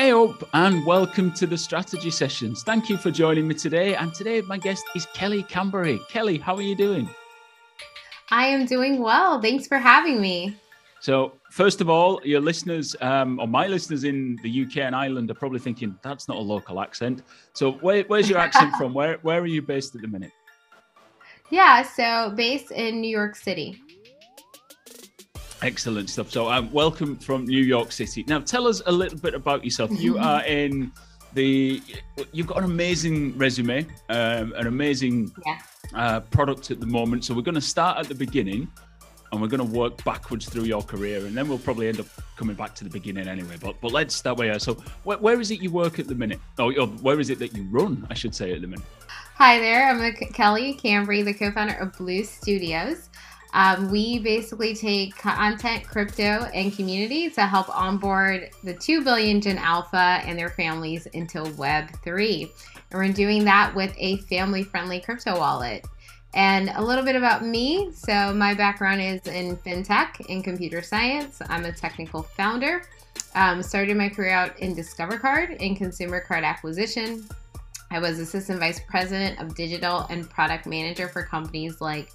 Hey up and welcome to the strategy sessions. Thank you for joining me today. And today my guest is Kelly Camberry. Kelly, how are you doing? I am doing well. Thanks for having me. So, first of all, your listeners, um, or my listeners in the UK and Ireland, are probably thinking that's not a local accent. So, where, where's your accent from? Where Where are you based at the minute? Yeah, so based in New York City. Excellent stuff. So, um, welcome from New York City. Now, tell us a little bit about yourself. You are in the. You've got an amazing resume, um, an amazing yeah. uh, product at the moment. So, we're going to start at the beginning, and we're going to work backwards through your career, and then we'll probably end up coming back to the beginning anyway. But but let's start where. So, where, where is it you work at the minute? Oh, where is it that you run? I should say at the minute. Hi there. I'm Kelly Camberry, the co-founder of Blue Studios. Um, we basically take content, crypto, and community to help onboard the 2 billion Gen Alpha and their families into Web3. And we're doing that with a family friendly crypto wallet. And a little bit about me. So, my background is in fintech and computer science. I'm a technical founder. Um, started my career out in Discover Card in consumer card acquisition. I was assistant vice president of digital and product manager for companies like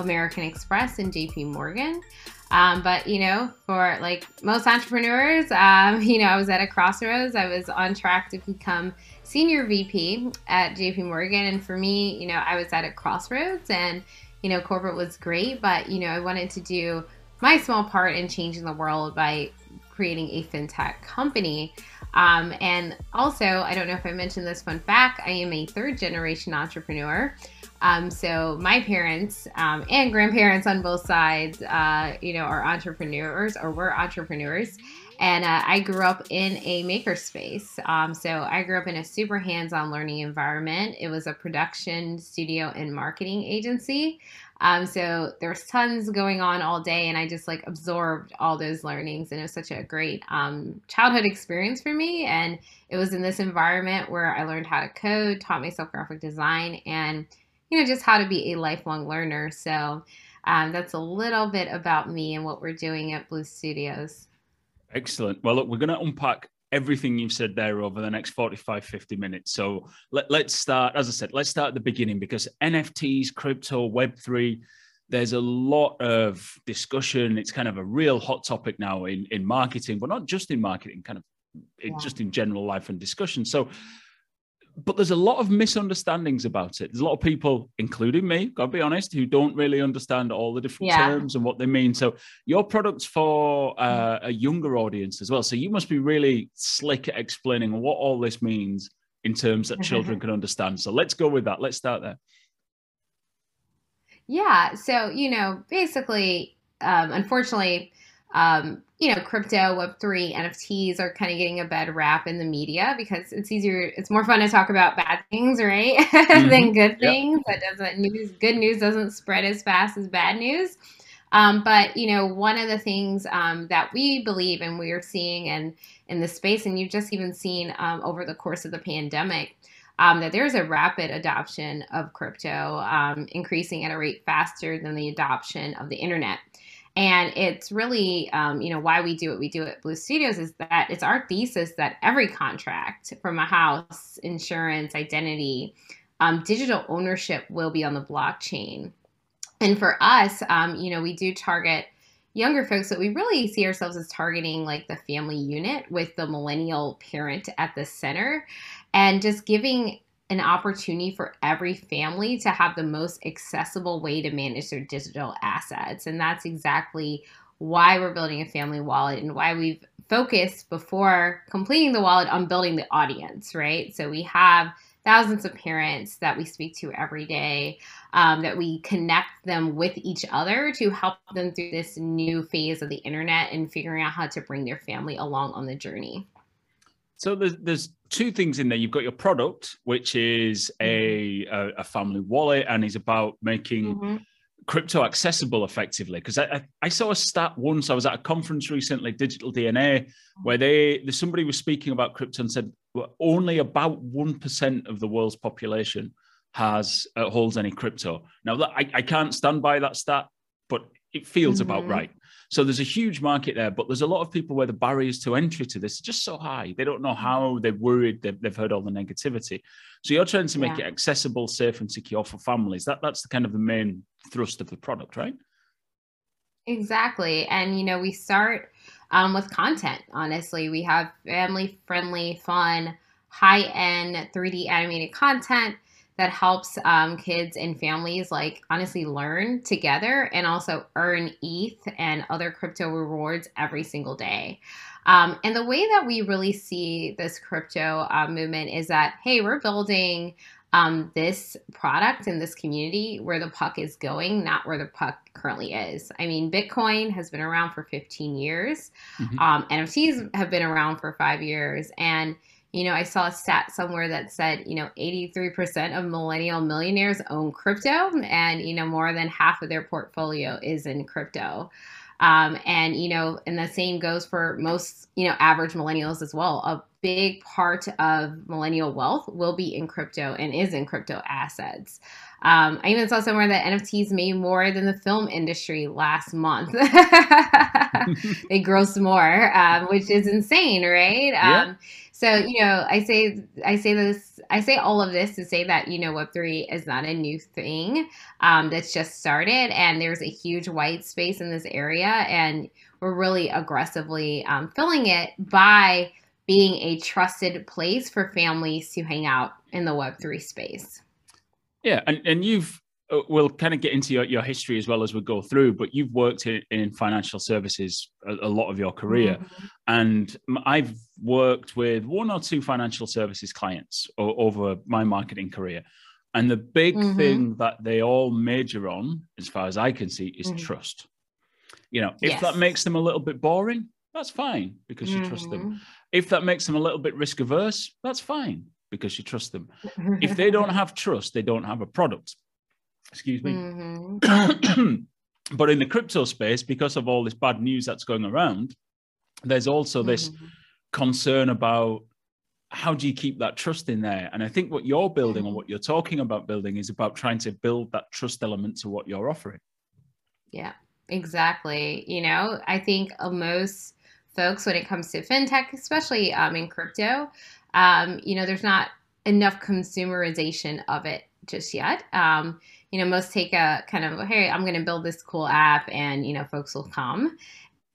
American Express and JP Morgan. Um, but you know, for like most entrepreneurs, um, you know, I was at a crossroads. I was on track to become senior VP at JP Morgan, and for me, you know, I was at a crossroads, and you know, corporate was great, but you know, I wanted to do my small part in changing the world by creating a fintech company. Um, and also, I don't know if I mentioned this fun fact, I am a third generation entrepreneur. Um, so my parents um, and grandparents on both sides, uh, you know, are entrepreneurs or were entrepreneurs. And uh, I grew up in a makerspace. Um, so I grew up in a super hands-on learning environment. It was a production studio and marketing agency. Um, so there was tons going on all day, and I just like absorbed all those learnings, and it was such a great um, childhood experience for me. And it was in this environment where I learned how to code, taught myself graphic design, and you know, just how to be a lifelong learner. So um, that's a little bit about me and what we're doing at Blue Studios. Excellent. Well, look, we're going to unpack everything you've said there over the next 45, 50 minutes. So let, let's start, as I said, let's start at the beginning because NFTs, crypto, Web3, there's a lot of discussion. It's kind of a real hot topic now in, in marketing, but not just in marketing, kind of in, yeah. just in general life and discussion. So but there's a lot of misunderstandings about it. There's a lot of people, including me, gotta be honest, who don't really understand all the different yeah. terms and what they mean. So your product's for uh, a younger audience as well. So you must be really slick at explaining what all this means in terms that children can understand. So let's go with that. Let's start there. Yeah. So you know, basically, um, unfortunately um, you know, crypto, Web3, NFTs are kind of getting a bad rap in the media because it's easier, it's more fun to talk about bad things, right? Mm-hmm. than good things. Yep. That doesn't news, good news doesn't spread as fast as bad news. Um, but you know, one of the things um, that we believe and we are seeing in in the space, and you've just even seen um, over the course of the pandemic, um, that there's a rapid adoption of crypto, um, increasing at a rate faster than the adoption of the internet. And it's really, um, you know, why we do what we do at Blue Studios is that it's our thesis that every contract from a house, insurance, identity, um, digital ownership will be on the blockchain. And for us, um, you know, we do target younger folks, but we really see ourselves as targeting like the family unit with the millennial parent at the center and just giving an opportunity for every family to have the most accessible way to manage their digital assets. And that's exactly why we're building a family wallet and why we've focused before completing the wallet on building the audience, right? So we have thousands of parents that we speak to every day, um, that we connect them with each other to help them through this new phase of the internet and figuring out how to bring their family along on the journey. So there's there's two things in there. You've got your product, which is a mm-hmm. a, a family wallet, and is about making mm-hmm. crypto accessible effectively. Because I, I, I saw a stat once. I was at a conference recently, Digital DNA, where they somebody was speaking about crypto and said well, only about one percent of the world's population has uh, holds any crypto. Now I, I can't stand by that stat, but it feels mm-hmm. about right. So there's a huge market there, but there's a lot of people where the barriers to entry to this are just so high. They don't know how they're worried. They've, they've heard all the negativity. So you're trying to make yeah. it accessible, safe, and secure for families. That that's the kind of the main thrust of the product, right? Exactly. And you know, we start um, with content. Honestly, we have family friendly, fun, high end 3D animated content that helps um, kids and families like honestly learn together and also earn ETH and other crypto rewards every single day. Um, and the way that we really see this crypto uh, movement is that, hey, we're building um, this product in this community where the puck is going, not where the puck currently is. I mean, Bitcoin has been around for 15 years, mm-hmm. um, NFTs have been around for five years. And you know, I saw a stat somewhere that said, you know, 83% of millennial millionaires own crypto, and, you know, more than half of their portfolio is in crypto. Um, and, you know, and the same goes for most, you know, average millennials as well. A big part of millennial wealth will be in crypto and is in crypto assets. Um, I even saw somewhere that NFTs made more than the film industry last month. they gross more, um, which is insane, right? Yeah. So, you know, I say I say this I say all of this to say that, you know, Web3 is not a new thing um, that's just started and there's a huge white space in this area and we're really aggressively um, filling it by being a trusted place for families to hang out in the Web3 space. Yeah, and, and you've we'll kind of get into your, your history as well as we go through, but you've worked in, in financial services a, a, lot of your career. Mm-hmm. And I've worked with one or two financial services clients o- over my marketing career. And the big mm-hmm. thing that they all major on, as far as I can see, is mm-hmm. trust. You know, if yes. that makes them a little bit boring, that's fine because you trust them. Mm-hmm. If that makes them a little bit risk averse, that's fine because you trust them. if they don't have trust, they don't have a product. Excuse me. Mm-hmm. but in the crypto space, because of all this bad news that's going around, there's also this mm-hmm. concern about how do you keep that trust in there? And I think what you're building mm-hmm. what you're talking about building is about trying to build that trust element to what you're offering. Yeah, exactly. You know, I think most folks, when it comes to fintech, especially um, in crypto, um, you know, there's not enough consumerization of it just yet. Um, you know, most take a kind of, hey, I'm going to build this cool app and, you know, folks will come.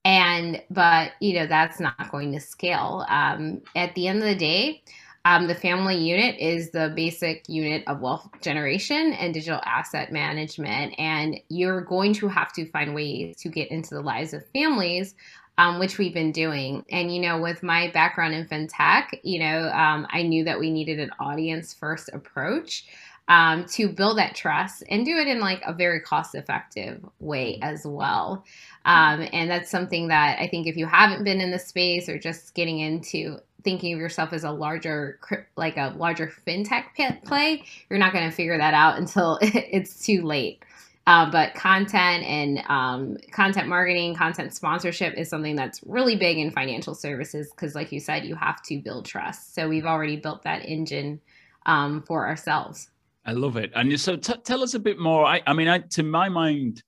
And, but, you know, that's not going to scale. Um, at the end of the day, um, the family unit is the basic unit of wealth generation and digital asset management. And you're going to have to find ways to get into the lives of families, um, which we've been doing. And, you know, with my background in fintech, you know, um, I knew that we needed an audience first approach um, to build that trust and do it in like a very cost effective way as well. Um, and that's something that I think if you haven't been in the space or just getting into thinking of yourself as a larger like a larger fintech play you're not going to figure that out until it's too late. Uh, but content and um, content marketing content sponsorship is something that's really big in financial services because like you said you have to build trust. So we've already built that engine um, for ourselves I love it. And so t- tell us a bit more. I, I mean, I, to my mind,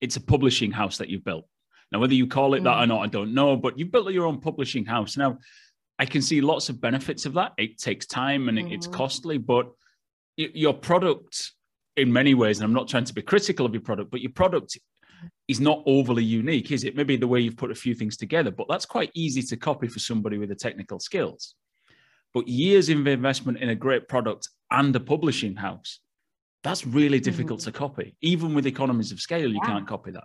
it's a publishing house that you've built. Now, whether you call it that or mm. not, I don't know, but you've built your own publishing house. Now, I can see lots of benefits of that. It takes time and mm-hmm. it's costly, but your product, in many ways, and I'm not trying to be critical of your product, but your product is not overly unique, is it? Maybe the way you've put a few things together, but that's quite easy to copy for somebody with the technical skills. But years of investment in a great product and a publishing house, that's really difficult mm-hmm. to copy. Even with economies of scale, you yeah. can't copy that.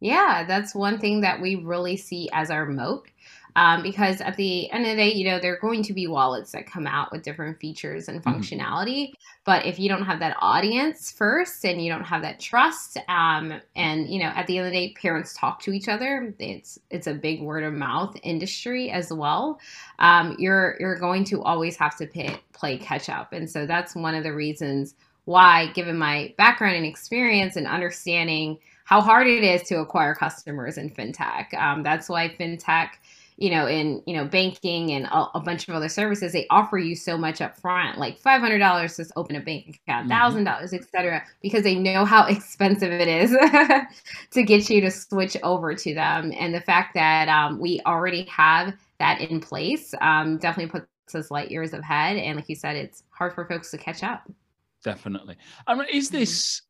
Yeah, that's one thing that we really see as our moat um, because at the end of the day, you know, there are going to be wallets that come out with different features and mm-hmm. functionality. Mm-hmm. But if you don't have that audience first and you don't have that trust, um, and you know, at the end of the day, parents talk to each other. It's it's a big word of mouth industry as well. Um, you're you're going to always have to pay, play catch up, and so that's one of the reasons why, given my background and experience and understanding how hard it is to acquire customers in fintech, um, that's why fintech you know, in you know banking and a, a, bunch of other services, they offer you so much up front, like five hundred dollars to open a bank account, mm-hmm. thousand dollars, etc., because they know how expensive it is to get you to switch over to them. And the fact that um, we already have that in place um, definitely puts us light years ahead. And like you said, it's hard for folks to catch up. Definitely. I mean, is mm-hmm. this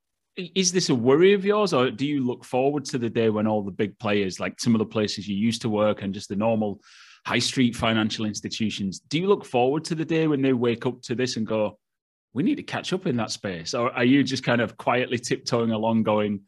is this a worry of yours, or do you look forward to the day when all the big players, like some of the places you used to work and just the normal high street financial institutions, do you look forward to the day when they wake up to this and go, we need to catch up in that space? Or are you just kind of quietly tiptoeing along, going,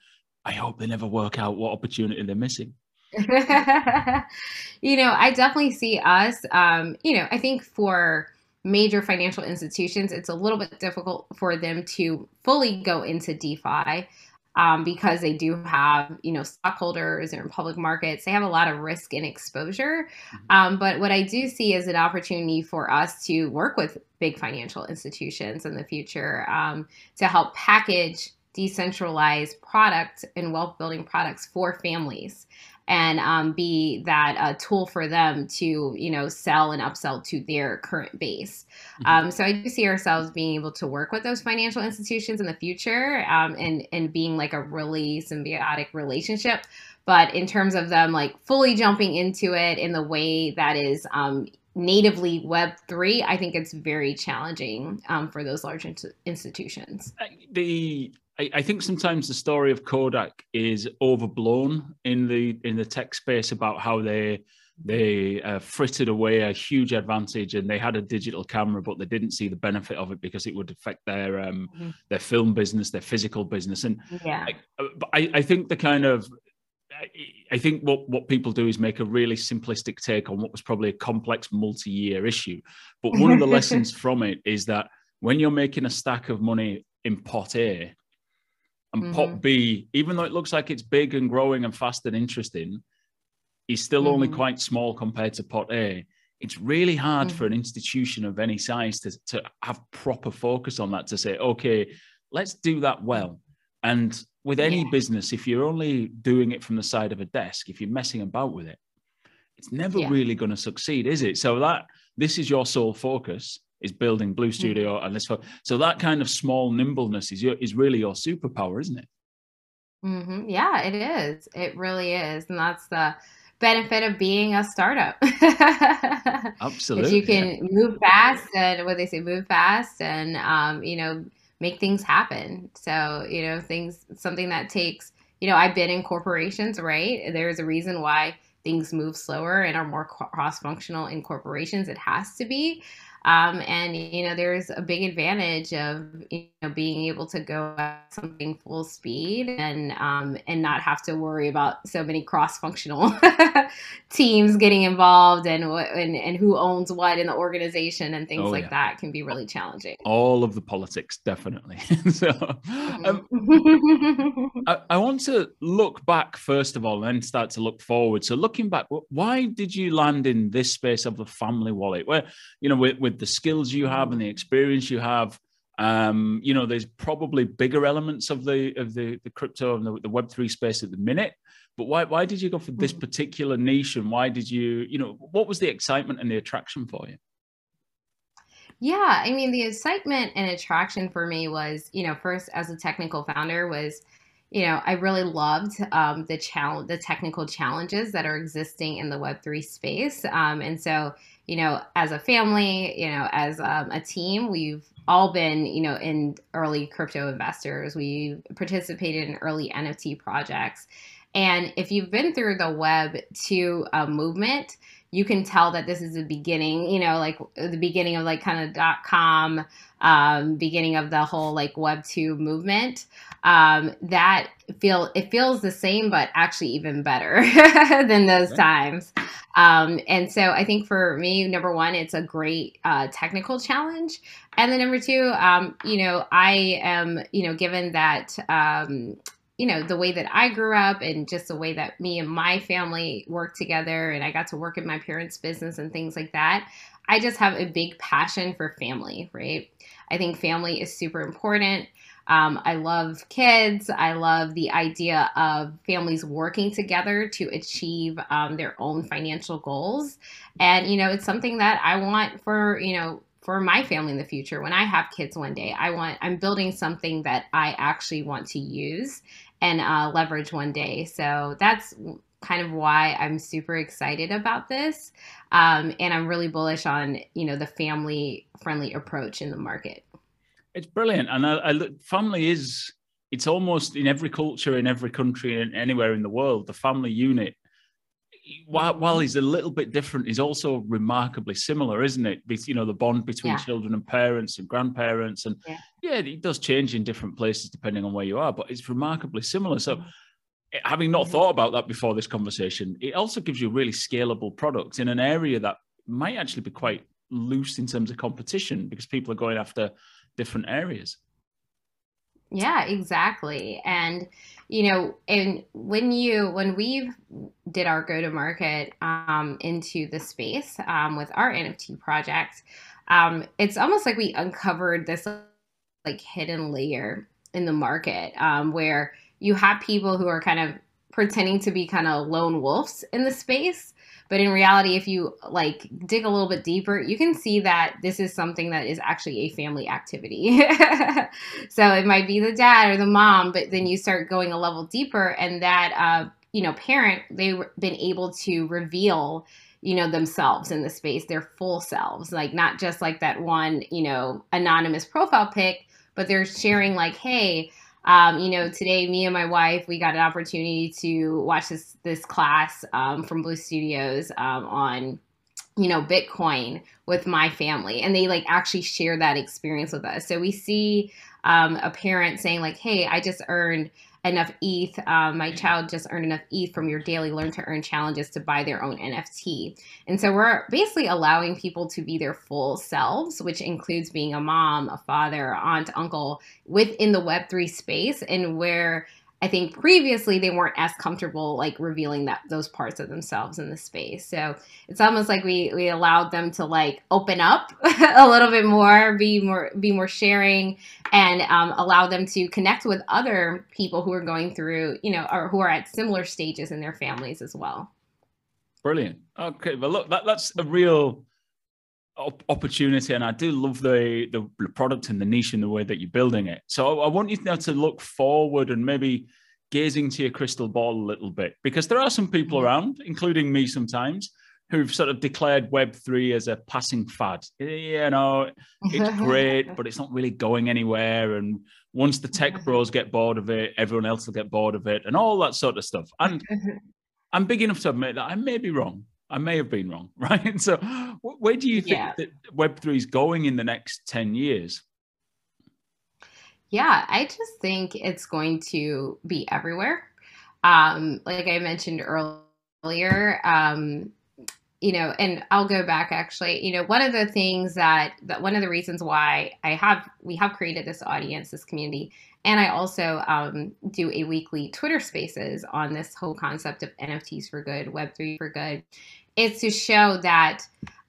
I hope they never work out what opportunity they're missing? you know, I definitely see us. Um, you know, I think for major financial institutions, it's a little bit difficult for them to fully go into DeFi um, because they do have, you know, stockholders and public markets. They have a lot of risk and exposure. Mm-hmm. Um, but what I do see is an opportunity for us to work with big financial institutions in the future um, to help package decentralized products and wealth building products for families and um, be that uh, tool for them to you know sell and upsell to their current base. Mm-hmm. um, so i do see ourselves being able to work with those financial institutions in the future um, and and being like a really symbiotic relationship. But in terms of them like fully jumping into it in the way that is um, natively web3 i think it's very challenging um, for those large in- institutions. The I, I, think sometimes the story of Kodak is overblown in the in the tech space about how they they uh, frittered away a huge advantage and they had a digital camera but they didn't see the benefit of it because it would affect their um, mm-hmm. their film business their physical business and yeah I, I, I think the kind of I think what, what people do is make a really simplistic take on what was probably a complex multi-year issue. But one of the lessons from it is that when you're making a stack of money in pot A, and mm-hmm. pot B, even though it looks like it's big and growing and fast and interesting, is still mm-hmm. only quite small compared to pot A. It's really hard mm-hmm. for an institution of any size to, to have proper focus on that to say, okay, let's do that well. And with any yeah. business, if you're only doing it from the side of a desk, if you're messing about with it, it's never yeah. really going to succeed, is it? So that this is your sole focus is building Blue mm. Studio mm-hmm. and this. So that kind of small nimbleness is your, is really your superpower, isn't it? Mm-hmm. Yeah, it is. It really is, and that's the benefit of being a startup. Absolutely, you can yeah. move fast and what they say, move fast, and um, you know, make things happen. So you know, things something that takes. You know, I've been in corporations, right? There's a reason why things move slower and are more cross functional in corporations. It has to be. Um, and you know, there's a big advantage of you know being able to go at something full speed and um, and not have to worry about so many cross-functional teams getting involved and and and who owns what in the organization and things oh, like yeah. that can be really challenging. All of the politics, definitely. so, um, I, I want to look back first of all, and then start to look forward. So, looking back, why did you land in this space of the family wallet, where you know with, with with the skills you have and the experience you have um, you know there's probably bigger elements of the of the, the crypto and the, the web3 space at the minute. But why why did you go for this hmm. particular niche and why did you you know what was the excitement and the attraction for you? Yeah i mean the excitement and attraction for me was you know first as a technical founder was you know i really loved um, the challenge the technical challenges that are existing in the web3 space. Um, and so you know, as a family, you know, as um, a team, we've all been, you know, in early crypto investors. We participated in early NFT projects. And if you've been through the web to a movement, you can tell that this is the beginning, you know, like the beginning of like kind of dot com, um, beginning of the whole like web two movement. Um, that feel it feels the same, but actually even better than those times. Um, and so I think for me, number one, it's a great uh, technical challenge. And then number two, um, you know, I am, you know, given that, um, you know, the way that I grew up and just the way that me and my family worked together and I got to work in my parents' business and things like that, I just have a big passion for family, right? I think family is super important. Um, I love kids. I love the idea of families working together to achieve um, their own financial goals. And, you know, it's something that I want for, you know, for my family in the future when i have kids one day i want i'm building something that i actually want to use and uh, leverage one day so that's kind of why i'm super excited about this um, and i'm really bullish on you know the family friendly approach in the market it's brilliant, and I, I look, family is it's almost in every culture, in every country, and anywhere in the world. The family unit, while while he's a little bit different, he's also remarkably similar, isn't it? You know, the bond between yeah. children and parents and grandparents, and yeah. yeah, it does change in different places depending on where you are, but it's remarkably similar. So mm-hmm. having not thought about that before this conversation, it also gives you a really scalable product in an area that might actually be quite loose in terms of competition because people are going after different areas. Yeah, exactly. And you know, and when you when we did our go to market um, into the space um, with our NFT project, um, it's almost like we uncovered this like hidden layer in the market um, where you have people who are kind of pretending to be kind of lone wolves in the space but in reality, if you like dig a little bit deeper, you can see that this is something that is actually a family activity. so it might be the dad or the mom, but then you start going a level deeper, and that uh, you know parent they've been able to reveal you know themselves in the space their full selves like not just like that one you know anonymous profile pic but they're sharing like hey um, you know, today me and my wife we got an opportunity to watch this this class um, from Blue Studios um, on you know Bitcoin with my family, and they like actually share that experience with us. So we see um, a parent saying like, "Hey, I just earned." Enough ETH. Um, my child just earned enough ETH from your daily learn to earn challenges to buy their own NFT. And so we're basically allowing people to be their full selves, which includes being a mom, a father, aunt, uncle within the Web3 space and where I think previously they weren't as comfortable like revealing that those parts of themselves in the space. So it's almost like we we allowed them to like open up a little bit more, be more be more sharing, and um, allow them to connect with other people who are going through you know or who are at similar stages in their families as well. Brilliant. Okay, well look, that, that's a real opportunity and i do love the the product and the niche and the way that you're building it. So i want you now to look forward and maybe gazing to your crystal ball a little bit because there are some people mm-hmm. around including me sometimes who've sort of declared web3 as a passing fad. You know it's great but it's not really going anywhere and once the tech bros get bored of it everyone else will get bored of it and all that sort of stuff. And i'm big enough to admit that i may be wrong I may have been wrong, right? So, where do you think yeah. that Web3 is going in the next 10 years? Yeah, I just think it's going to be everywhere. Um, like I mentioned earlier, um, you know, and I'll go back actually, you know, one of the things that, that one of the reasons why I have, we have created this audience, this community, and I also um, do a weekly Twitter spaces on this whole concept of NFTs for good, Web3 for good is to show that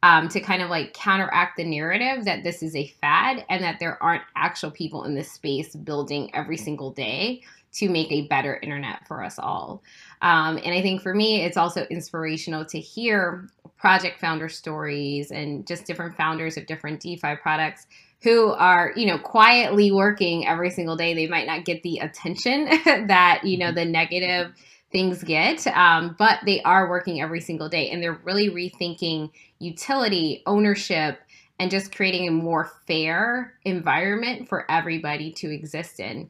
um, to kind of like counteract the narrative that this is a fad and that there aren't actual people in this space building every single day to make a better internet for us all. Um, and I think for me, it's also inspirational to hear project founder stories and just different founders of different DeFi products who are, you know, quietly working every single day. They might not get the attention that, you know, the negative things get, um, but they are working every single day and they're really rethinking utility, ownership, and just creating a more fair environment for everybody to exist in.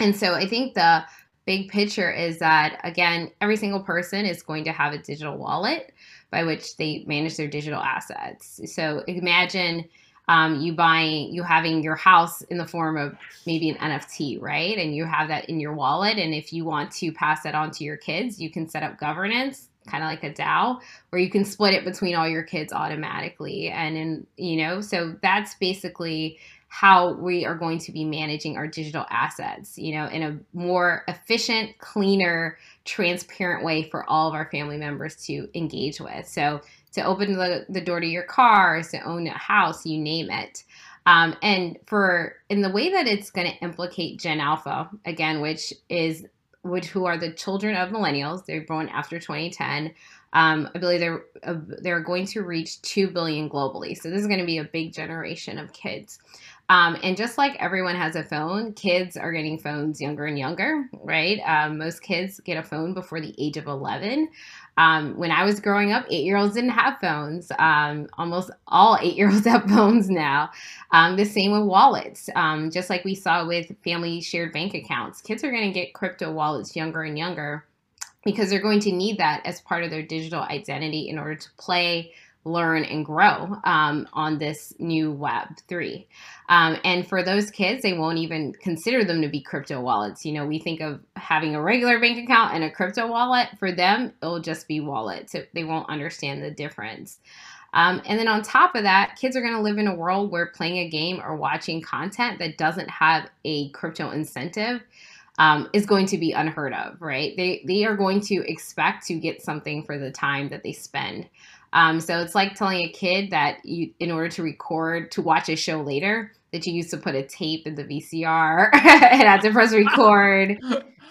And so I think the big picture is that, again, every single person is going to have a digital wallet by which they manage their digital assets. So imagine um, you buying you having your house in the form of maybe an nft right? And you have that in your wallet. And if you want to pass that on to your kids you can set up governance kind of like a dao where you can split it between all your kids automatically. And in you know so that's basically how we are going to be managing our digital assets, you know, in a more efficient, cleaner, transparent way for all of our family members to engage with. So to open the, the door to your cars, to own a house, you name it. Um, and for in the way that it's going to implicate Gen Alpha again, which is which who are the children of millennials, they're born after 2010. Um, I believe they're uh, they're going to reach two billion globally. So this is going to be a big generation of kids. Um, and just like everyone has a phone, kids are getting phones younger and younger, right? Um, most kids get a phone before the age of 11. Um, when I was growing up, eight year olds didn't have phones. Um, almost all eight year olds have phones now. Um, the same with wallets. Um, just like we saw with family shared bank accounts, kids are going to get crypto wallets younger and younger because they're going to need that as part of their digital identity in order to play learn and grow um, on this new web 3 um, and for those kids they won't even consider them to be crypto wallets. You know we think of having a regular bank account and a crypto wallet. For them it'll just be wallets. So they won't understand the difference. Um, and then on top of that kids are going to live in a world where playing a game or watching content that doesn't have a crypto incentive um, is going to be unheard of, right? They they are going to expect to get something for the time that they spend. Um, so it's like telling a kid that you, in order to record, to watch a show later, that you used to put a tape in the VCR and had to press record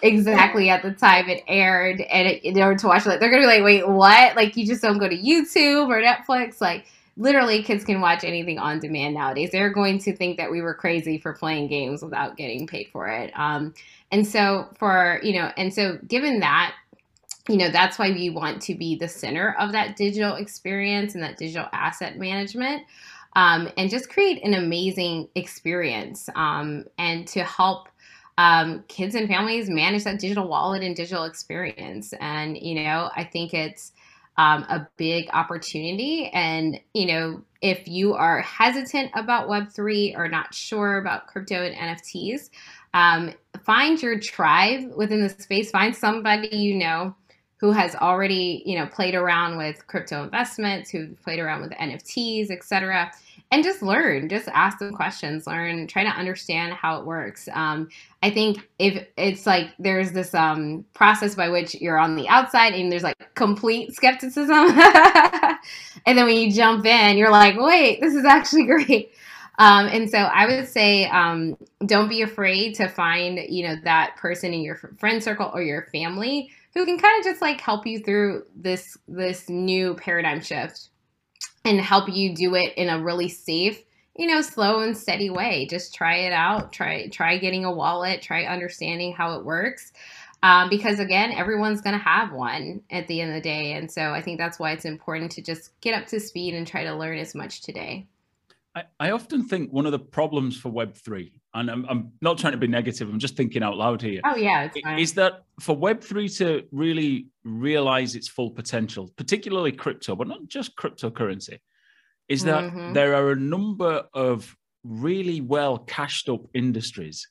exactly at the time it aired, and it, in order to watch it, they're gonna be like, "Wait, what? Like you just don't go to YouTube or Netflix? Like literally, kids can watch anything on demand nowadays. They're going to think that we were crazy for playing games without getting paid for it. Um, and so for you know, and so given that you know that's why we want to be the center of that digital experience and that digital asset management um, and just create an amazing experience um, and to help um, kids and families manage that digital wallet and digital experience. And you know i think it's um, a big opportunity. And you know if you are hesitant about web3 or not sure about crypto and nfts um, find your tribe within the space. Find somebody you know who has already, you know, played around with crypto investments, who played around with NFTs, etc., and just learn, just ask them questions, learn, try to understand how it works. Um, I think if it's like there's this um, process by which you're on the outside and there's like complete skepticism, and then when you jump in, you're like, wait, this is actually great. Um, and so I would say, um, don't be afraid to find, you know, that person in your friend circle or your family who can kind of just like help you through this this new paradigm shift and help you do it in a really safe you know slow and steady way. Just try it out try try getting a wallet try understanding how it works um, because again everyone's going to have one at the end of the day and so i think that's why it's important to just get up to speed and try to learn as much today. I, I often think one of the problems for Web3, and I'm, I'm, not trying to be negative, I'm just thinking out loud here. Oh, yeah. Is that for Web3 to really realize its full potential, particularly crypto, but not just cryptocurrency, is that mm-hmm. there are a number of really well cashed up industries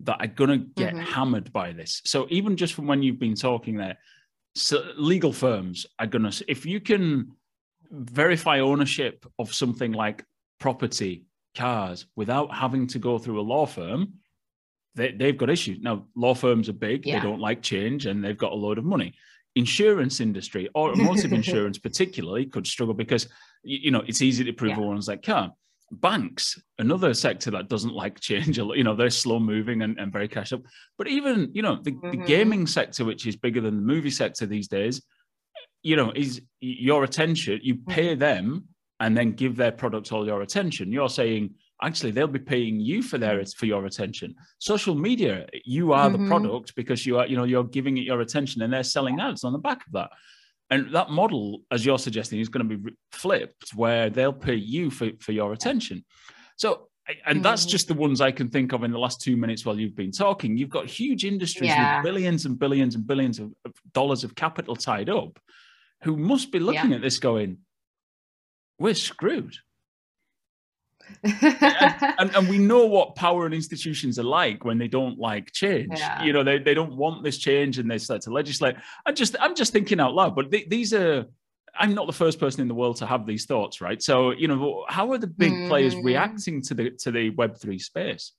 that are going to get mm-hmm. hammered by this. So even just from when you've been talking there, so legal firms are going to, if you can verify ownership of something like property, cars, without having to go through a law firm, they, they've got issues. Now, law firms are big, yeah. they don't like change, and they've got a load of money. Insurance industry, automotive insurance particularly, could struggle because you know it's easy to prove yeah. one's like car. Banks, another sector that doesn't like change, you know, they're slow moving and, and very cash up. But even, you know, the, mm-hmm. the gaming sector, which is bigger than the movie sector these days, you know, is your attention, you pay mm-hmm. them and then give their product all your attention. You're saying actually they'll be paying you for their for your attention. Social media, you are mm-hmm. the product because you are you know you're giving it your attention, and they're selling ads on the back of that. And that model, as you're suggesting, is going to be flipped where they'll pay you for, for your attention. So and mm-hmm. that's just the ones I can think of in the last two minutes while you've been talking. You've got huge industries yeah. with billions and billions and billions of, of, dollars of capital tied up who must be looking yeah. at this going, we're screwed. and, and, and, we know what power and institutions are like when they don't like change. Yeah. You know, they, they don't want this change and they start to legislate. I just I'm just thinking out loud, but these are I'm not the first person in the world to have these thoughts, right? So, you know, how are the big mm. players reacting to the to the web three space?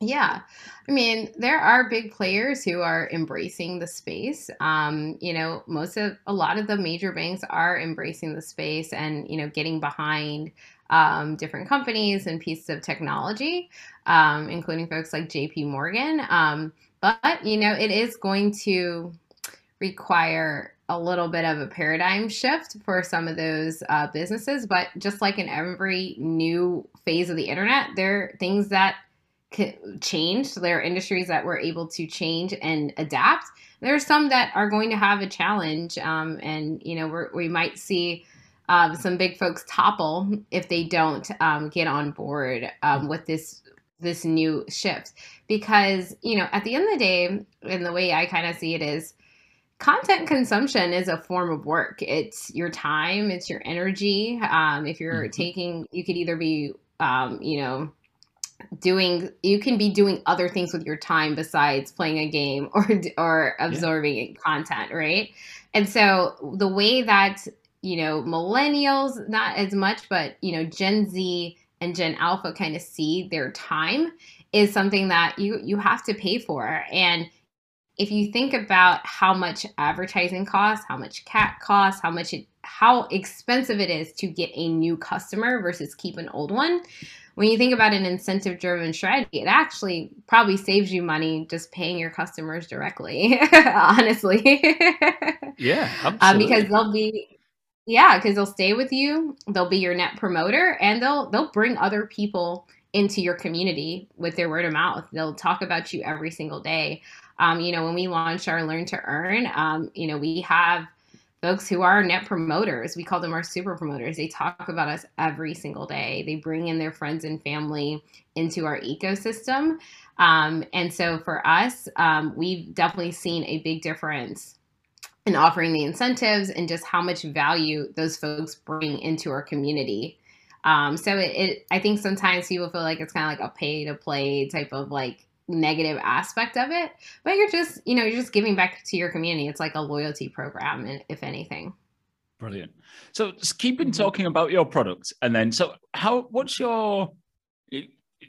Yeah. I mean, there are big players who are embracing the space. Um, you know, most of a lot of the major banks are embracing the space and, you know, getting behind um, different companies and pieces of technology, um, including folks like JP Morgan. Um, but, you know, it is going to require a little bit of a paradigm shift for some of those uh, businesses. But just like in every new phase of the internet, there are things that change. There are industries that were able to change and adapt. There are some that are going to have a challenge, um, and you know we might see um, some big folks topple if they don't um, get on board um, with this this new shift. Because you know at the end of the day, and the way I kind of see it is, content consumption is a form of work. It's your time, it's your energy. Um, if you're mm-hmm. taking, you could either be, um, you know doing you can be doing other things with your time besides playing a game or or absorbing yeah. content right and so the way that you know millennials not as much but you know gen z and gen alpha kind of see their time is something that you you have to pay for and if you think about how much advertising costs how much CAC costs how much it how expensive it is to get a new customer versus keep an old one when you think about an incentive driven strategy, it actually probably saves you money just paying your customers directly, honestly. yeah, absolutely. Um, because they'll be yeah, because they'll stay with you, they'll be your net promoter, and they'll they'll bring other people into your community with their word of mouth. They'll talk about you every single day. Um, you know, when we launch our Learn to Earn, um, you know, we have folks who are net promoters. We call them our super promoters. They talk about us every single day. They bring in their friends and family into our ecosystem. Um, and so for us, um, we've definitely seen a big difference in offering the incentives and just how much value those folks bring into our community. Um, so it, it, I think sometimes people feel like it's kind of like a pay to play type of like negative aspect of it but you're just you know you're just giving back to your community. It's like a loyalty program if anything. Brilliant. So just keeping mm-hmm. talking about your product and then so how what's your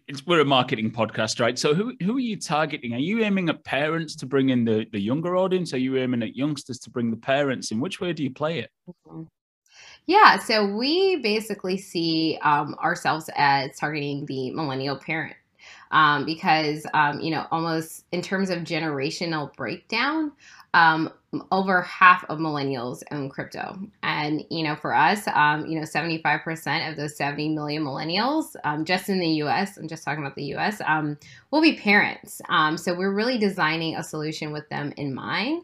it's, we're a marketing podcast right? So who, who are you targeting? Are you aiming at parents to bring in the, the younger audience? Are you aiming at youngsters to bring the parents in? Which way do you play it? Mm-hmm. Yeah, so we basically see um, ourselves as targeting the millennial parent um, because um, you know almost in terms of generational breakdown um, over half of millennials own crypto. And you know for us um, you know 75% of those 70 million millennials um, just in the us i'm just talking about the us um, will be parents. So we're really designing a solution with them in mind.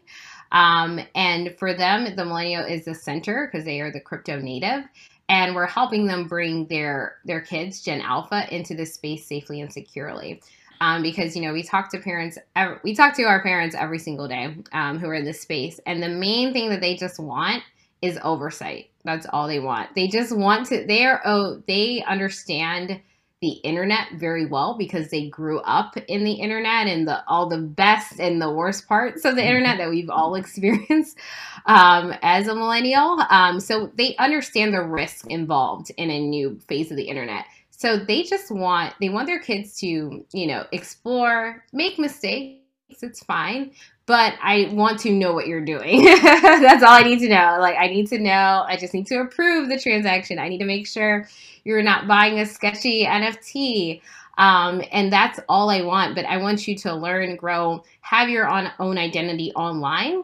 And for them, the millennial is the center because they are the crypto native and we're helping them bring their their kids gen alpha into this space safely and securely. Um, because you know we talk to parents we talk to our parents every single day um, who are in this space and the main thing that they just want is oversight. That's all they want. They just want to they are oh they understand the internet very well because they grew up in the internet and the all the best and the worst parts of the mm-hmm. internet that we've all experienced um, as a millennial. Um, so they understand the risk involved in a new phase of the internet. So they just want they want their kids to you know explore, make mistakes. It's fine, but I want to know what you're doing. That's all I need to know. Like, I need to know, I just need to approve the transaction. I need to make sure you're not buying a sketchy NFT. Um, and that's all I want. But I want you to learn, grow, have your own, own identity online.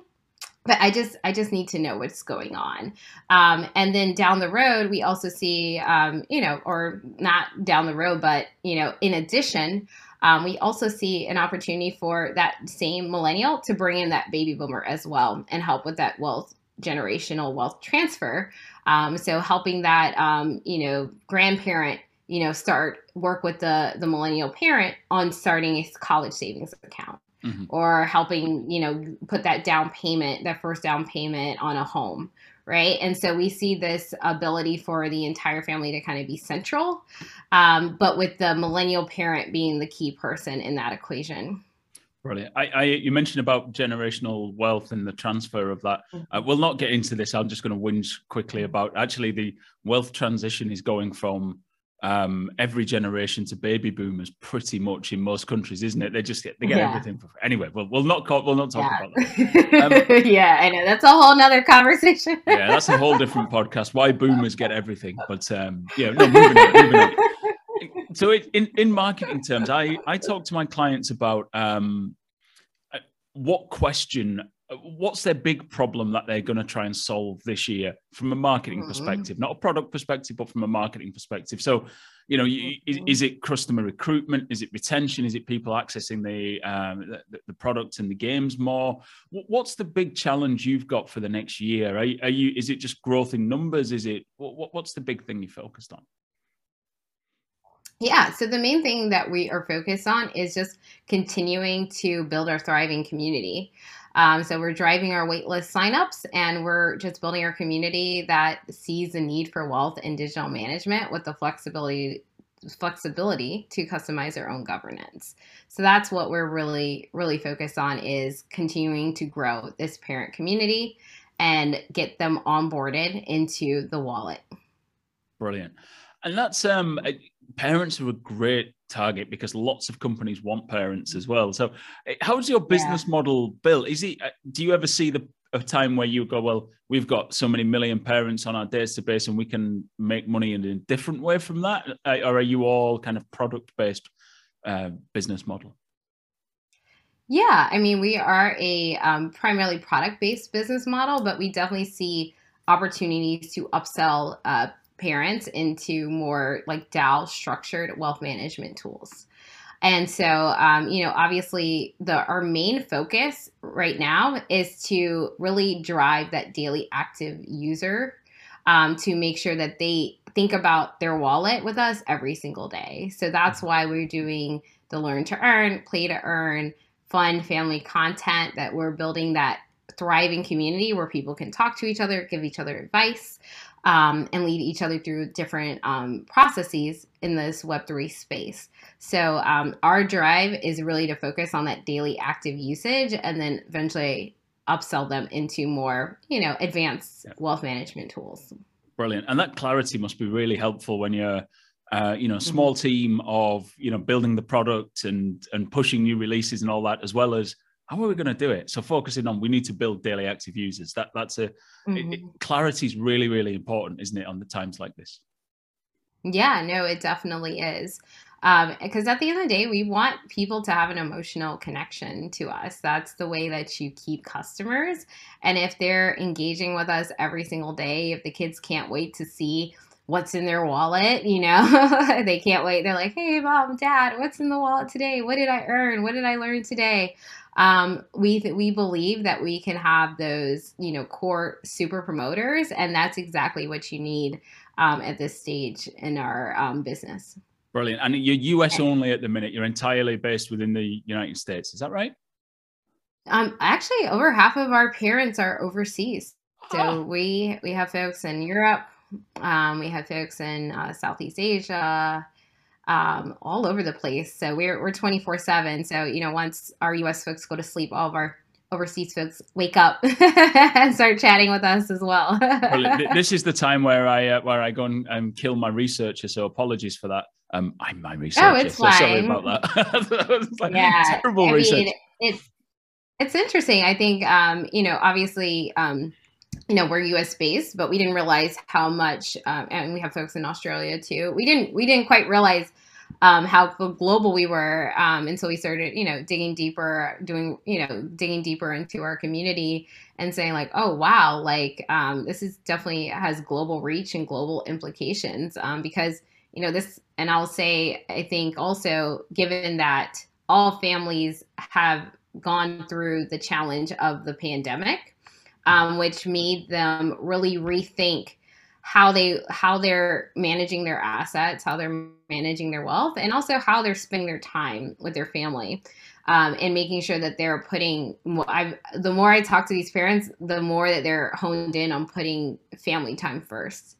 But I just, I just need to know what's going on. Um, and then down the road, we also see, um, you know, or not down the road, but you know, in addition, um, we also see an opportunity for that same millennial to bring in that baby boomer as well and help with that wealth generational wealth transfer. Um, so helping that um, you know grandparent you know start work with the the millennial parent on starting a college savings account. Mm-hmm. Or helping, you know, put that down payment, that first down payment on a home, right? And so we see this ability for the entire family to kind of be central, um, but with the millennial parent being the key person in that equation. Brilliant. I, I, you mentioned about generational wealth and the transfer of that. Mm-hmm. Uh, we'll not get into this. I'm just going to whinge quickly about actually the wealth transition is going from um, every generation to baby boomers pretty much in most countries, isn't it? They just get they get yeah. everything for free. Anyway, we'll, we'll not we'll not talk yeah. about that. Um, yeah, I know that's a whole nother conversation. yeah, that's a whole different podcast. Why boomers get everything, but um, yeah, no, moving on, moving on. So it, in in marketing terms, I I talk to my clients about um, uh, what question what's their big problem that they're going to try and solve this year from a marketing mm-hmm. perspective? Not a product perspective but from a marketing perspective. So you know mm-hmm. is, is, it customer recruitment? Is it retention? Is it people accessing the, um, the, the product and the games more? What's the big challenge you've got for the next year? Are, are you is it just growth in numbers? Is it what, what's the big thing you focused on? Yeah, so the main thing that we are focused on is just continuing to build our thriving community. Um, so we're driving our waitlist signups and we're just building our community that sees the need for wealth and digital management with the flexibility flexibility to customize their own governance. So that's what we're really really focused on is continuing to grow this parent community and get them onboarded into the wallet. Brilliant. And that's um parents are a great target because lots of companies want parents as well. So, eh, how's your business yeah. model built? Is it? Uh, do you ever see the a time where you go, well, we've got so many million parents on our database, and we can make money in a different way from that, uh, or are you all kind of product based uh, business model? Yeah, I mean, we are a um, primarily product based business model, but we definitely see opportunities to upsell uh, parents into more like DAO structured wealth management tools. And so, um, you know, obviously, the our main focus right now is to really drive that daily active user um, to make sure that they think about their wallet with us every single day. So that's why we're doing the learn to earn, play to earn, fun family content that we're building that thriving community where people can talk to each other, give each other advice um, and lead each other through different um, processes in this Web3 space. So, um, our drive is really to focus on that daily active usage and then eventually upsell them into more, you know, advanced yeah. wealth management tools. Brilliant. And that clarity must be really helpful when you're uh, you know, small mm-hmm. team of you know building the product and and pushing new releases and all that, as well as how are we going to do it? So focusing on we need to build daily active users. That that's a mm-hmm. clarity is really really important, isn't it? On the times like this. Yeah, no, it definitely is. Because um, at the end of the day, we want people to have an emotional connection to us. That's the way that you keep customers. And if they're engaging with us every single day, if the kids can't wait to see what's in their wallet, you know, they can't wait. They're like, hey, mom, dad, what's in the wallet today? What did I earn? What did I learn today? um, we we believe that we can have those you know core super promoters, and that's exactly what you need um, at this stage in our um, business. Brilliant. And you're US only at the minute. You're entirely based within the United States. Is that right? Um, actually, over half of our parents are overseas. So oh. we we have folks in Europe. Um, we have folks in uh, Southeast Asia, um, all over the place. So we're we're 24 seven. So you know, once our U.S. folks go to sleep, all of our overseas folks wake up and start chatting with us as well. well this is the time where I uh, where I go and um, kill my researcher. So apologies for that. Um, I'm my researcher. Oh, it's so fine. sorry about that. like yeah, terrible I research. Mean, it's it's interesting. I think um, you know, obviously. Um, you know we're U.S. based, but we didn't realize how much, um, and we have folks in Australia too. We didn't we didn't quite realize um, how global we were um, until we started, you know, digging deeper, doing, you know, digging deeper into our community and saying like, oh wow, like um, this is definitely has global reach and global implications um, because you know this, and I'll say I think also given that all families have gone through the challenge of the pandemic um, which made them really rethink how they how they're managing their assets, how they're managing their wealth, and also how they're spending their time with their family. Um, and making sure that they're putting i the more i talk to these parents the more that they're honed in on putting family time first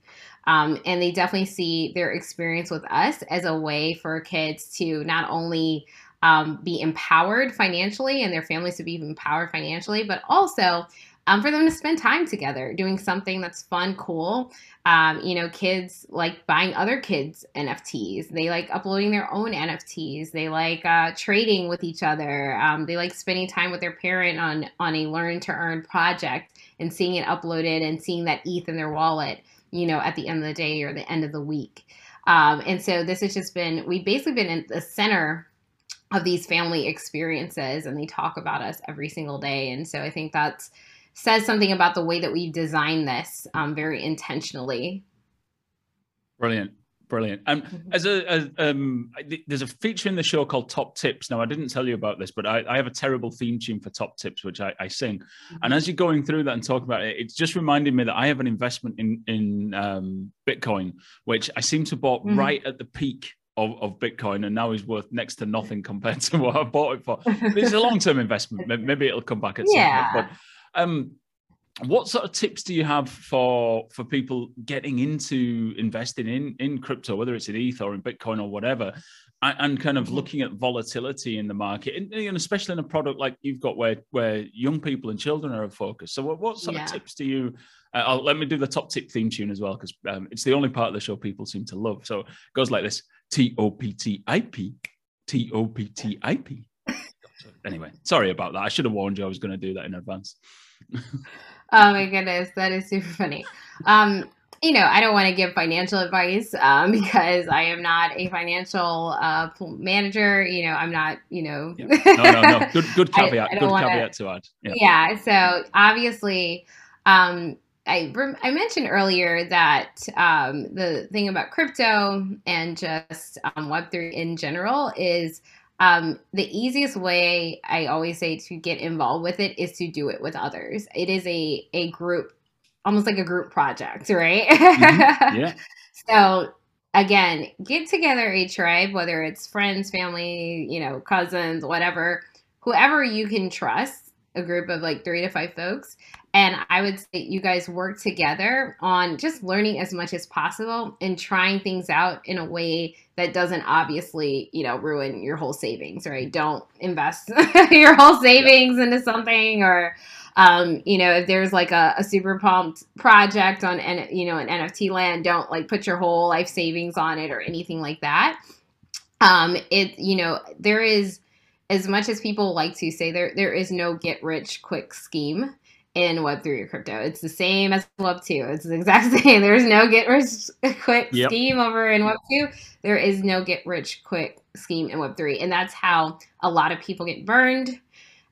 um, and they definitely see their experience with us as a way for kids to not only um, be empowered financially and their families to be empowered financially but also um, for them to spend time together doing something that's fun, cool. Um, you know, kids like buying other kids' NFTs. They like uploading their own NFTs. They like uh, trading with each other. Um, they like spending time with their parent on on a learn to earn project and seeing it uploaded and seeing that ETH in their wallet. You know, at the end of the day or the end of the week. Um, and so this has just been we've basically been in the center of these family experiences, and they talk about us every single day. And so I think that's says something about the way that we design this um, very intentionally. Brilliant. Brilliant. And mm-hmm. as a, as, um, there's a feature in the show called Top Tips. Now, I didn't tell you about this, but I, I have a terrible theme tune for Top Tips, which I, I sing. Mm-hmm. And as you're going through that and talking about it, it's just reminded me that I have an investment in in um, Bitcoin, which I seem to bought mm-hmm. right at the peak of, of, Bitcoin, and now is worth next to nothing compared to what I bought it for. it's a long term investment. Maybe it'll come back at yeah. some point. Um, what sort of tips do you have for for people getting into investing in in crypto, whether it's in ETH or in Bitcoin or whatever, and, and kind of mm-hmm. looking at volatility in the market, and, and, especially in a product like you've got where where young people and children are a focus. So, what, what sort yeah. of tips do you? Uh, let me do the top tip theme tune as well because um, it's the only part of the show people seem to love. So it goes like this: T O P T I P, T O P T I P. Anyway, sorry about that. I should have warned you I was going to do that in advance. oh my goodness, that is super funny. Um, you know, I don't want to give financial advice um, because I am not a financial uh, manager. You know, I'm not. You know, yeah. no, no, no. Good, good caveat. I, I good wanna, caveat to add. Yeah. yeah so obviously, um, I I mentioned earlier that um, the thing about crypto and just um, Web three in general is um, the easiest way I always say to get involved with it is to do it with others. It is a a group, almost like a group project, right? Mm-hmm. Yeah. so again, get together a tribe, whether it's friends, family, you know, cousins, whatever, whoever you can trust, a group of like three to five folks, and I would say you guys work together on just learning as much as possible and trying things out in a way that doesn't obviously, you know, ruin your whole savings, right? Don't invest your whole savings yeah. into something or um, you know, if there's like a, a super pumped project on, you know, an NFT land, don't like put your whole life savings on it or anything like that. Um, it, you know, there is, as much as people like to say there, there is no get rich quick scheme in Web3 or crypto. It's the same as Web2. It's the exact same. There's no get rich quick yep. scheme over in Web2. There is no get rich quick scheme in Web3. And that's how a lot of people get burned.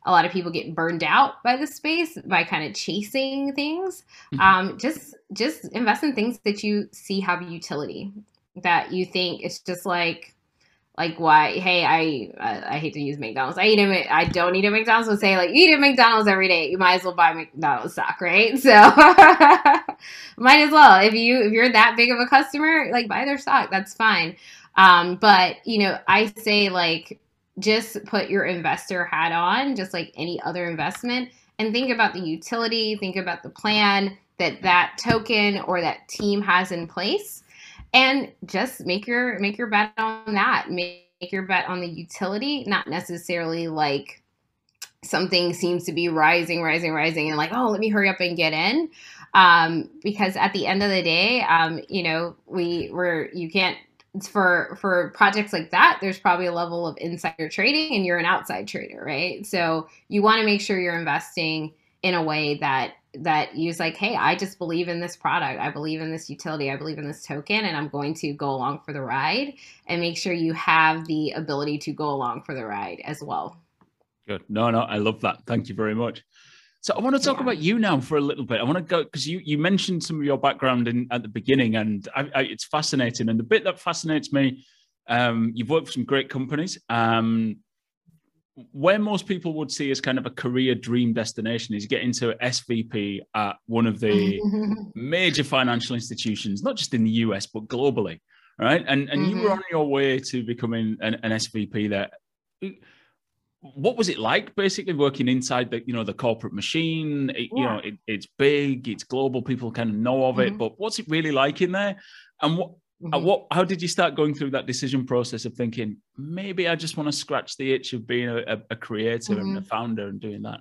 A lot of people get burned out by the space by kind of chasing things. Mm-hmm. Um, just just invest in things that you see have utility, that you think it's just like like why hey I, I, I hate to use mcdonald's. I eat a, i don't eat at mcdonald's but say like eat at mcdonald's every day you might as well buy mcdonald's stock right? So might as well. If you if you're that big of a customer like buy their stock that's fine. Um but you know i say like just put your investor hat on just like any other investment and think about the utility think about the plan that that token or that team has in place and just make your make your bet on that. Make, make your bet on the utility not necessarily like something seems to be rising rising rising and like oh let me hurry up and get in. Um, because at the end of the day um, you know we were you can't for for projects like that there's probably a level of insider trading and you're an outside trader right? So you want to make sure you're investing in a way that that use like, hey, I just believe in this product. I believe in this utility. I believe in this token, and I'm going to go along for the ride and make sure you have the ability to go along for the ride as well. Good. No, no, I love that. Thank you very much. So I want to talk yeah. about you now for a little bit. I want to go because you you mentioned some of your background in at the beginning, and I, I, it's fascinating. And the bit that fascinates me, um, you've worked for some great companies. Um, where most people would see as kind of a career dream destination is get into SVP at one of the major financial institutions, not just in the US but globally, right? And and mm-hmm. you were mm-hmm. on your way to becoming an, an, SVP there. What was it like, basically working inside the you know the corporate machine? It, yeah. You know, it, it's big, it's global, people kind of know of it, mm-hmm. but what's it really like in there? And what Mm-hmm. What? How did you start going through that decision process of thinking maybe I just want to scratch the itch of being a, a creator mm-hmm. and a founder and doing that?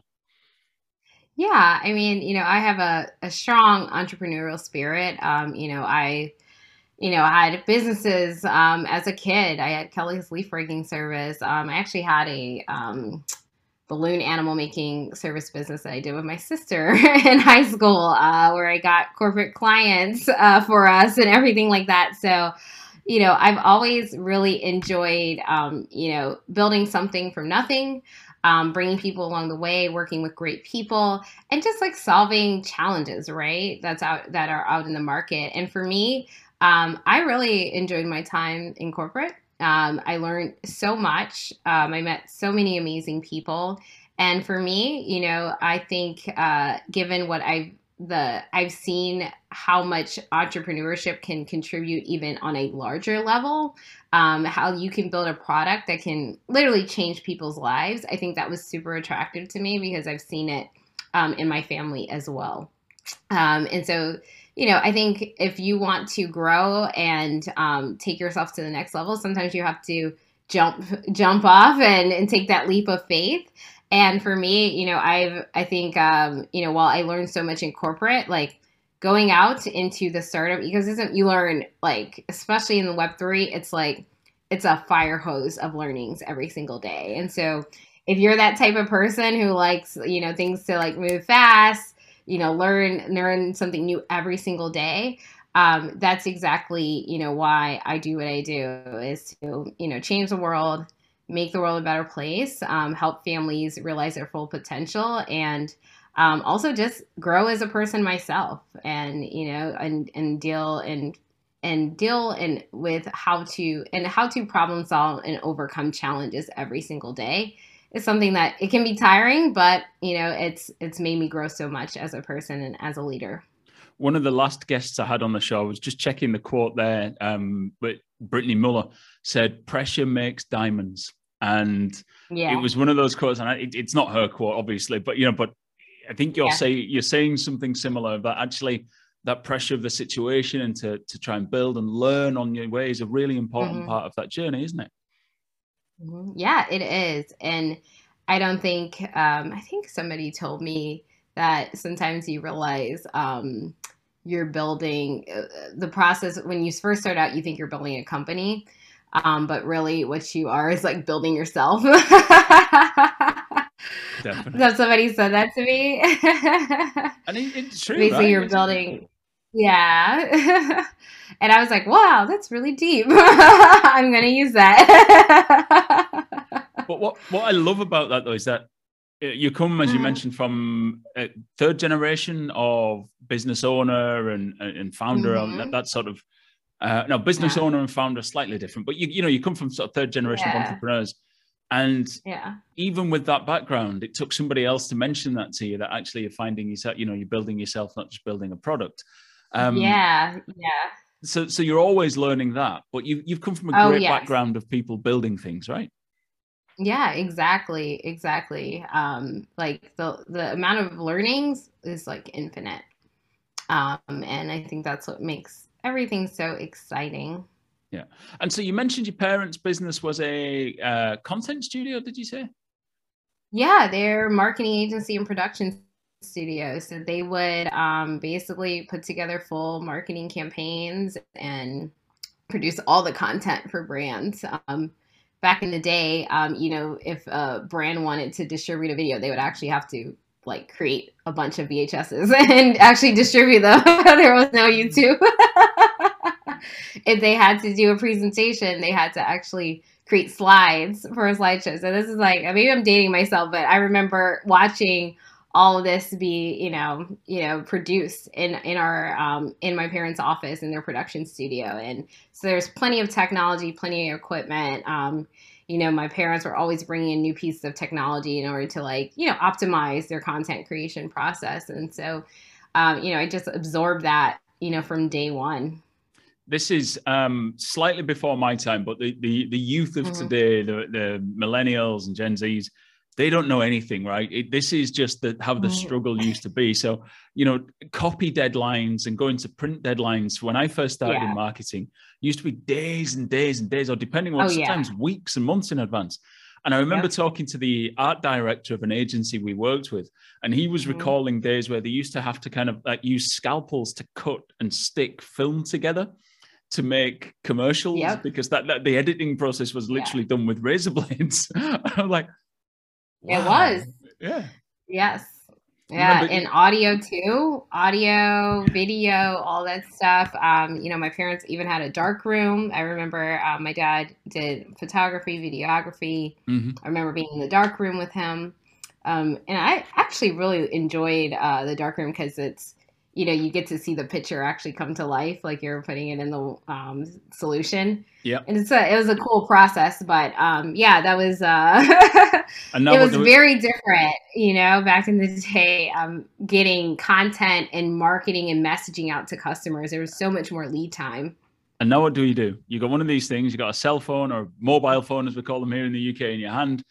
Yeah, I mean, you know, I have a, a strong entrepreneurial spirit. Um, you know, I, you know, I had businesses um, as a kid. I had Kelly's leaf breaking service. Um, I actually had a um, balloon animal making service business that I did with my sister in high school, uh, where I got corporate clients uh, for us and everything like that. So, you know, I've always really enjoyed, um, you know, building something from nothing um, bringing people along the way, working with great people, and just like solving challenges, right? That's out that are out in the market. And for me, um, I really enjoyed my time in corporate. Um, I learned so much. Um, I met so many amazing people. And for me, you know, I think uh, given what I've the I've seen how much entrepreneurship can contribute even on a larger level. Um, how you can build a product that can literally change people's lives. I think that was super attractive to me because I've seen it um, in my family as well. Um, and so, you know, I think if you want to grow and um, take yourself to the next level, sometimes you have to jump jump off and, and take that leap of faith and for me, you know, I've I think um, you know, while I learned so much in corporate, like going out into the startup ecosystem, you learn like especially in the web 3, it's like it's a fire hose of learnings every single day. And so if you're that type of person who likes, you know, things to like move fast, you know, learn learn something new every single day, um, that's exactly, you know, why I do what I do is to, you know, change the world, make the world a better place, um, help families realize their full potential, and um, also just grow as a person myself, and you know, and and deal and and deal and with how to and how to problem solve and overcome challenges every single day is something that it can be tiring, but you know, it's it's made me grow so much as a person and as a leader. One of the last guests I had on the show I was just checking the quote there, um, but Brittany Muller said, "Pressure makes diamonds." and yeah. it was one of those quotes. And it, it's not her quote, obviously, but you know, but I think you're yeah. saying you're saying something similar that actually that pressure of the situation and to to try and build and learn on your way is a really important mm-hmm. part of that journey, isn't it? Mm-hmm. Yeah, it is, and I don't think um, I think somebody told me that sometimes you realize um, you're building uh, the process when you first start out. You think you're building a company, um, but really, what you are is like building yourself. Definitely. That somebody said that to me. and it, it's true. Basically, right? you're it's building. Yeah. and I was like, wow, that's really deep. I'm going to use that. but what, what I love about that, though, is that uh, you come, as you mm-hmm. mentioned, from a third generation of business owner and, and founder, mm-hmm. and that, that sort of uh, now, business yeah. owner and founder are slightly different, but you you know you come from sort of third generation yeah. of entrepreneurs, and yeah. even with that background, it took somebody else to mention that to you that actually you're finding yourself, you know, you're building yourself, not just building a product. Um, yeah, yeah. So so you're always learning that, but you you've come from a oh, great yes. background of people building things, right? Yeah, exactly, exactly. Um, like the the amount of learnings is like infinite, um, and I think that's what makes everything's so exciting. Yeah. And so you mentioned your parents' business was a uh, content studio, did you say? Yeah, they're marketing agency and production studio. So they would um, basically put together full marketing campaigns and produce all the content for brands. Um, back in the day, um, you know, if a brand wanted to distribute a video, they would actually have to like create a bunch of VHSs and actually distribute them. there was no YouTube. if they had to do a presentation, they had to actually create slides for a slideshow. So this is like maybe I'm dating myself, but I remember watching all of this be you know you know produced in in our um, in my parents office in their production studio and so there's plenty of technology plenty of equipment um, you know, my parents were always bringing in new pieces of technology in order to like, you know, optimize their content creation process. And so, um, you know, I just absorbed that, you know, from day one. This is um, slightly before my time, but the the, the youth of mm-hmm. today, the, the millennials and Gen Zs, they don't know anything, right? It, this is just the, how the struggle used to be. So, you know, copy deadlines and going to print deadlines when I first started yeah. in marketing used to be days and days and days, or depending on oh, sometimes yeah. weeks and months in advance. And I remember yep. talking to the art director of an agency we worked with, and he was mm-hmm. recalling days where they used to have to kind of like use scalpels to cut and stick film together to make commercials yep. because that, that, the editing process was literally yeah. done with razor blades. I'm like, wow. it was. Yeah. Yes. Yeah, and audio too, audio, video, all that stuff. Um, you know, my parents even had a dark room. I remember uh, my dad did photography, videography. Mm-hmm. I remember being in the dark room with him, um, and I actually really enjoyed uh, the dark room because it's you know you get to see the picture actually come to life like you're putting it in the um, solution yeah and it's a it was a cool process but um yeah that was uh it was very different you know back in the day um getting content and marketing and messaging out to customers there was so much more lead time and now what do you do you got one of these things you got a cell phone or mobile phone as we call them here in the uk in your hand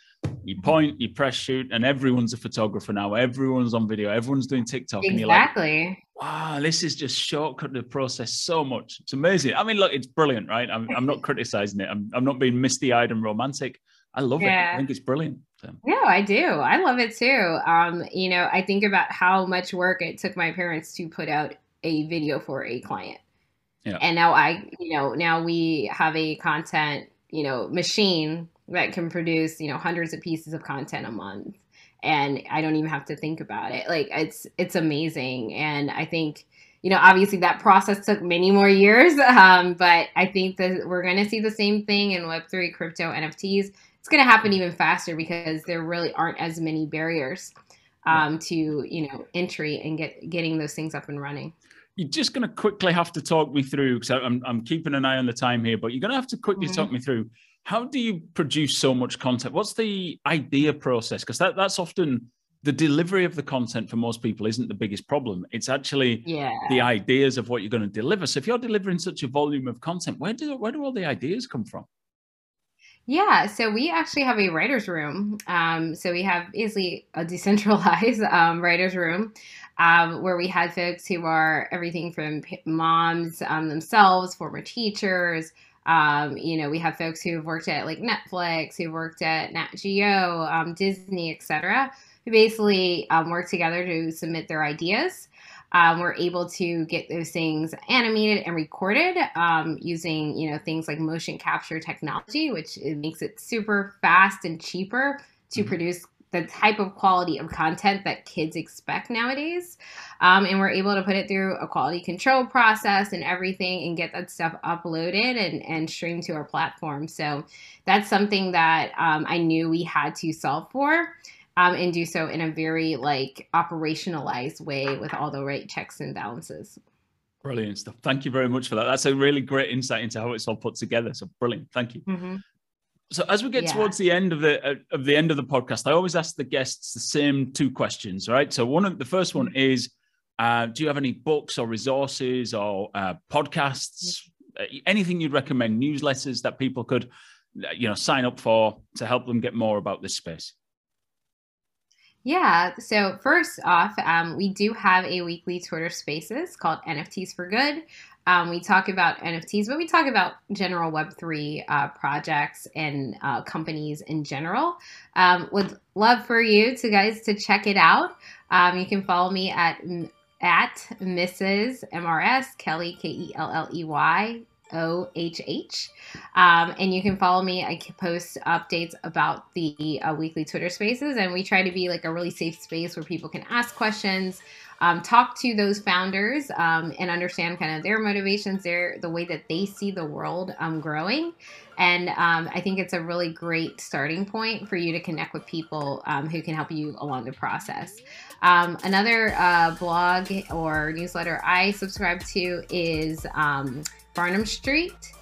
you point, you press shoot, and everyone's a photographer now. Everyone's on video. Everyone's doing TikTok. Exactly. And like, wow, this is just shortcut the process so much. It's amazing. I mean, look, it's brilliant, right? I'm, I'm not criticizing it. I'm, I'm not being misty eyed and romantic. I love yeah. it. I think it's brilliant. So. No, I do. I love it too. Um, you know, I think about how much work it took my parents to put out a video for a client. Yeah. And now I, you know, now we have a content, you know, machine that can produce you know hundreds of pieces of content a month and i don't even have to think about it. Like it's it's amazing. And i think you know obviously that process took many more years um, but i think that we're going to see the same thing in web3 crypto nfts it's going to happen even faster because there really aren't as many barriers um, to you know entry and get getting those things up and running. You're just going to quickly have to talk me through because I'm, I'm keeping an eye on the time here but you're going to have to quickly mm-hmm. talk me through how do you produce so much content? What's the idea process? Because that, that's often the delivery of the content for most people isn't the biggest problem. It's actually yeah. the ideas of what you're going to deliver. So if you're delivering such a volume of content, where do where do all the ideas come from? Yeah, so we actually have a writer's room. Um, so we have easily a decentralized um, writer's room um, where we had folks who are everything from moms um, themselves, former teachers, um, you know, we have folks who've worked at like Netflix, who've worked at Nat Geo, um, Disney, etc., who basically um, work together to submit their ideas. Um, we're able to get those things animated and recorded um, using, you know, things like motion capture technology, which makes it super fast and cheaper to mm-hmm. produce the type of quality of content that kids expect nowadays. Um, and we're able to put it through a quality control process and everything and get that stuff uploaded and, and streamed to our platform. So that's something that um, I knew we had to solve for. Um, and do so in a very like operationalized way with all the right checks and balances. Brilliant stuff. Thank you very much for that. That's a really great insight into how it's all put together. So brilliant. Thank you. Mm-hmm. So as we get yeah. towards the end of the uh, of the end of the podcast, I always ask the guests the same two questions. Right. So one of the first one is, uh, do you have any books or resources or uh, podcasts, uh, anything you'd recommend, newsletters that people could, uh, you know, sign up for to help them get more about this space? Yeah. So first off, um, we do have a weekly Twitter Spaces called NFTs for Good. Um, we talk about NFTs, but we talk about general Web3 uh, projects and uh, companies in general. Um, would love for you to guys to check it out. Um, you can follow me at at Mrs. MRS Kelly K E L L E Y O H H. Um, and you can follow me. I post updates about the uh, weekly Twitter spaces, and we try to be like a really safe space where people can ask questions um, talk to those founders um, and understand kind of their motivations, their the way that they see the world um, growing. And um, I think it's a really great starting point for you to connect with people um, who can help you along the process. Another uh, blog or newsletter I subscribe to is Farnam Street.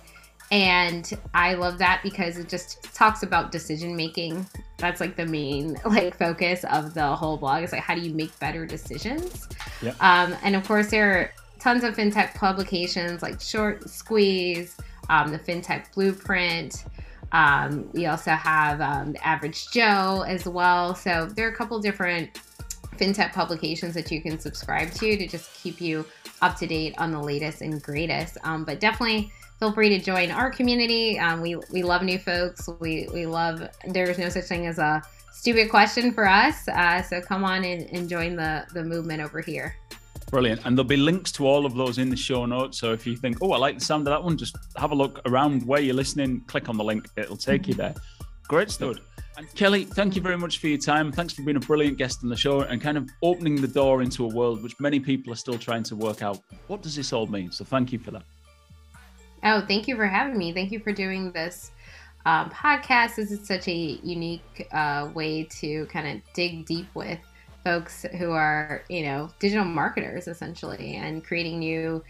And I love that because it just talks about decision making. That's like the main like focus of the whole blog. Is like how do you make better decisions? Yep. Um, and of course, there are tons of fintech publications like Short Squeez, um, the FinTech Blueprint. Um, we also have um, the Average Joe as well. So there are a couple different fintech publications that you can subscribe to to just keep you up to date on the latest and greatest. Um, but definitely feel free to join our community. Um, we we love new folks. We we love. There's no such thing as a stupid question for us. Uh, so come on and, and join the the movement over here. Brilliant. And there'll be links to all of those in the show notes. So if you think, oh, I like the sound of that one, just have a look around where you're listening, click on the link, it'll take you there. Great stuff. And Kelly, thank you very much for your time. Thanks for being a brilliant guest on the show and kind of opening the door into a world which many people are still trying to work out. What does this all mean? So thank you for that. Oh, thank you for having me. Thank you for doing this um, podcast. This is such a unique uh, way to kind of dig deep with folks who are, you know, digital marketers essentially and creating new.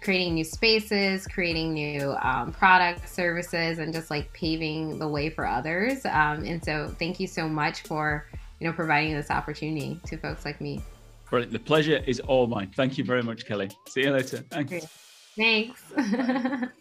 Creating new spaces, creating new um, products, services, and just like paving the way for others. Um, and so, thank you so much for you know providing this opportunity to folks like me. Brilliant. The pleasure is all mine. Thank you very much, Kelly. See you later. Thanks. Thanks.